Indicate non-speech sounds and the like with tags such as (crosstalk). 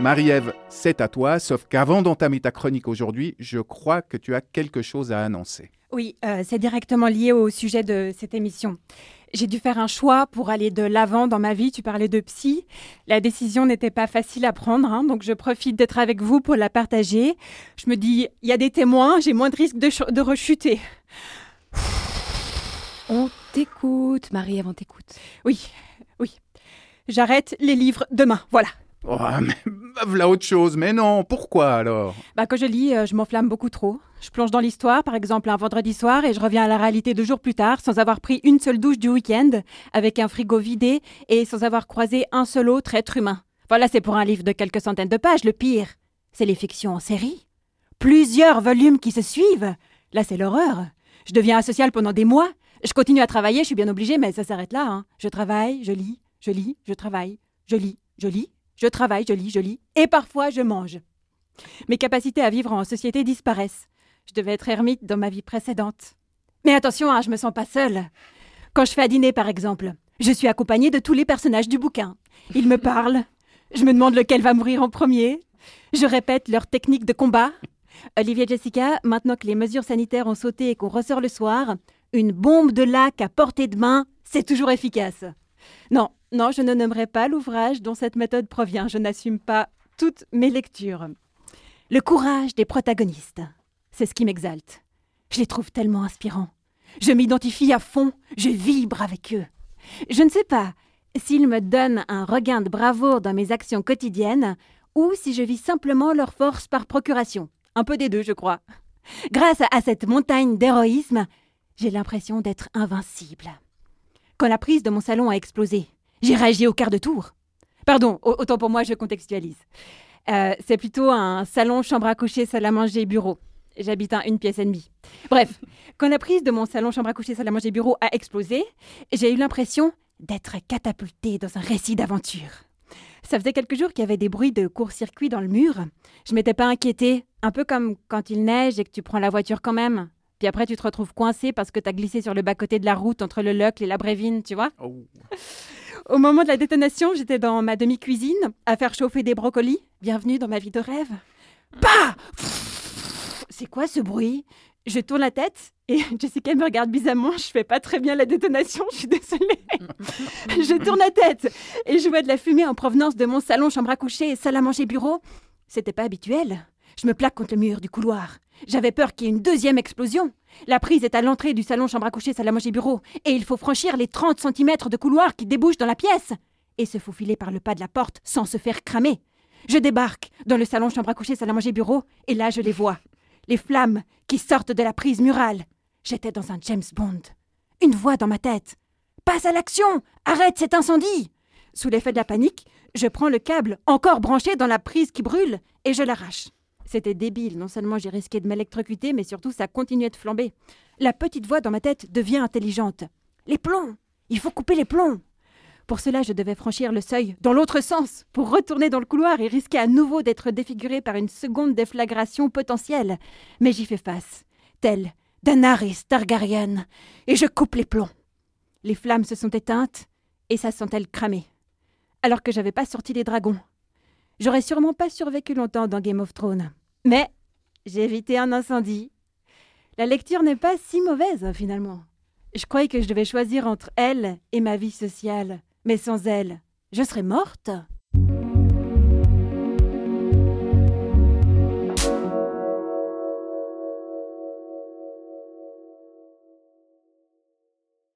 Marie-Ève, c'est à toi, sauf qu'avant d'entamer ta chronique aujourd'hui, je crois que tu as quelque chose à annoncer. Oui, euh, c'est directement lié au sujet de cette émission. J'ai dû faire un choix pour aller de l'avant dans ma vie. Tu parlais de psy. La décision n'était pas facile à prendre, hein, donc je profite d'être avec vous pour la partager. Je me dis, il y a des témoins, j'ai moins de risques de, de rechuter. On t'écoute, Marie-Ève, on t'écoute. Oui, oui. J'arrête les livres demain, voilà. Oh, mais voilà autre chose. Mais non, pourquoi alors? Bah quand je lis, euh, je m'enflamme beaucoup trop. Je plonge dans l'histoire, par exemple un vendredi soir, et je reviens à la réalité deux jours plus tard, sans avoir pris une seule douche du week-end, avec un frigo vidé et sans avoir croisé un seul autre être humain. Voilà, c'est pour un livre de quelques centaines de pages. Le pire, c'est les fictions en série. Plusieurs volumes qui se suivent. Là, c'est l'horreur. Je deviens asocial pendant des mois. Je continue à travailler, je suis bien obligée, mais ça s'arrête là. hein. Je travaille, je lis, je lis, je travaille, je lis, je lis, je travaille, je lis, je lis, et parfois je mange. Mes capacités à vivre en société disparaissent. Je devais être ermite dans ma vie précédente. Mais attention, hein, je me sens pas seule. Quand je fais à dîner, par exemple, je suis accompagnée de tous les personnages du bouquin. Ils me parlent. Je me demande lequel va mourir en premier. Je répète leurs techniques de combat. Olivier et Jessica, maintenant que les mesures sanitaires ont sauté et qu'on ressort le soir, une bombe de lac à portée de main, c'est toujours efficace. Non, non, je ne nommerai pas l'ouvrage dont cette méthode provient. Je n'assume pas toutes mes lectures. Le courage des protagonistes, c'est ce qui m'exalte. Je les trouve tellement inspirants. Je m'identifie à fond, je vibre avec eux. Je ne sais pas s'ils me donnent un regain de bravoure dans mes actions quotidiennes ou si je vis simplement leur force par procuration. Un peu des deux, je crois. Grâce à cette montagne d'héroïsme, j'ai l'impression d'être invincible. Quand la prise de mon salon a explosé, j'ai réagi au quart de tour. Pardon, au- autant pour moi, je contextualise. Euh, c'est plutôt un salon, chambre à coucher, salle à manger, bureau. J'habite un une pièce et demie. Bref, quand la prise de mon salon, chambre à coucher, salle à manger, bureau a explosé, j'ai eu l'impression d'être catapultée dans un récit d'aventure. Ça faisait quelques jours qu'il y avait des bruits de court-circuit dans le mur. Je m'étais pas inquiétée, un peu comme quand il neige et que tu prends la voiture quand même. Puis après, tu te retrouves coincé parce que t'as glissé sur le bas-côté de la route entre le Locle et la Brévine, tu vois Oh. Au moment de la détonation, j'étais dans ma demi-cuisine à faire chauffer des brocolis. Bienvenue dans ma vie de rêve. Bah C'est quoi ce bruit? Je tourne la tête et (laughs) Jessica me regarde bizarrement. Je fais pas très bien la détonation, je suis désolée. (laughs) je tourne la tête et je vois de la fumée en provenance de mon salon, chambre à coucher et salle à manger bureau. C'était pas habituel. Je me plaque contre le mur du couloir. J'avais peur qu'il y ait une deuxième explosion. La prise est à l'entrée du salon chambre à coucher, salle à manger bureau, et il faut franchir les 30 cm de couloir qui débouchent dans la pièce, et se faufiler par le pas de la porte sans se faire cramer. Je débarque dans le salon chambre à coucher, salle à manger bureau, et là je les vois. Les flammes qui sortent de la prise murale. J'étais dans un James Bond. Une voix dans ma tête. Passe à l'action Arrête cet incendie Sous l'effet de la panique, je prends le câble encore branché dans la prise qui brûle et je l'arrache. C'était débile, non seulement j'ai risqué de m'électrocuter, mais surtout ça continuait de flamber. La petite voix dans ma tête devient intelligente. Les plombs Il faut couper les plombs Pour cela, je devais franchir le seuil dans l'autre sens, pour retourner dans le couloir et risquer à nouveau d'être défiguré par une seconde déflagration potentielle. Mais j'y fais face, tel Daenerys Targaryen, et je coupe les plombs. Les flammes se sont éteintes, et sa sent-elle cramée. Alors que j'avais pas sorti les dragons. J'aurais sûrement pas survécu longtemps dans Game of Thrones. Mais j'ai évité un incendie. La lecture n'est pas si mauvaise, finalement. Je croyais que je devais choisir entre elle et ma vie sociale. Mais sans elle, je serais morte.